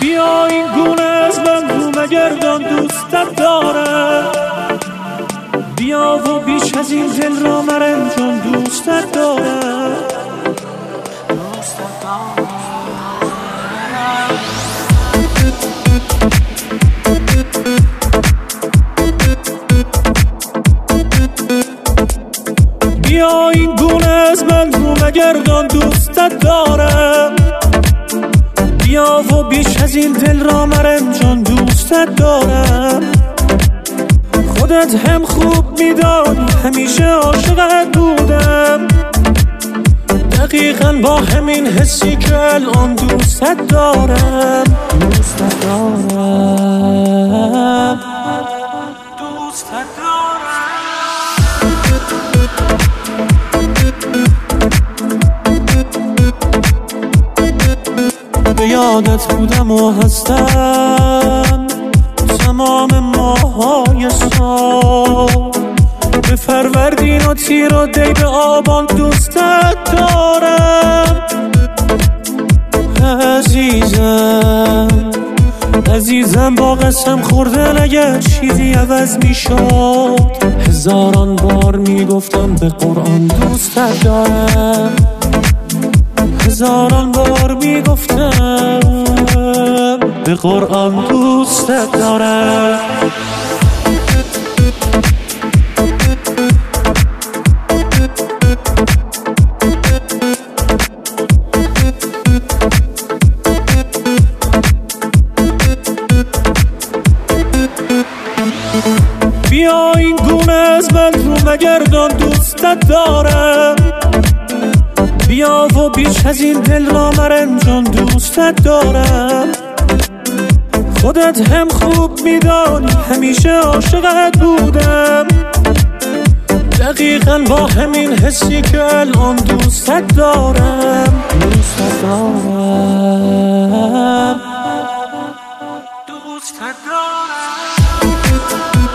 بیا این گونه از من رو مگردان دوستت دارم. بیا و بیش از این دل را مرنجان دوستت دارم. این گونه از من رو مگردان دوستت دارم. بیا و بیش از این دل را مرنجان دوستت دارم. خودت هم خوب میدانی همیشه عاشقت بودم. دقیقا با همین حسی که الان دوستت دارم. یادت بودم و هستم. تمام ماهای سال. به فروردین و تیر و دی به آبان دوستت دارم. عزیزم عزیزم با قسم خوردن اگر چیزی عوض می شد هزاران بار می گفتم به قرآن دوستت دارم. هزاران بار می گفتم به قرآن دوستت دارم. بیا این گونه از من رو مگردان دوستت دارم. بیا و بیش از این دل را مرنجان دوستت دارم خودت هم خوب میدانی همیشه عاشقت بودم. دقیقا با همین حسی که الان دوستت دارم. دوستت دارم. دوستت دارم.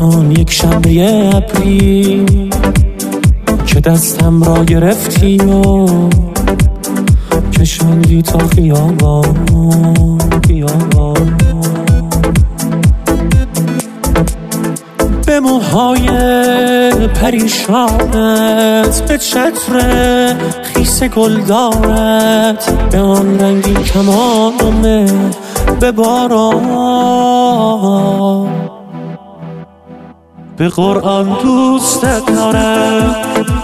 آن یک شنبه اپریل که دستم را گرفتی و کشاندی تا خیابان خیابان. به موهای پریشانت به چتر خیس گلدارت به آن رنگی کمانه به باران. به قرآن دوستت دارم.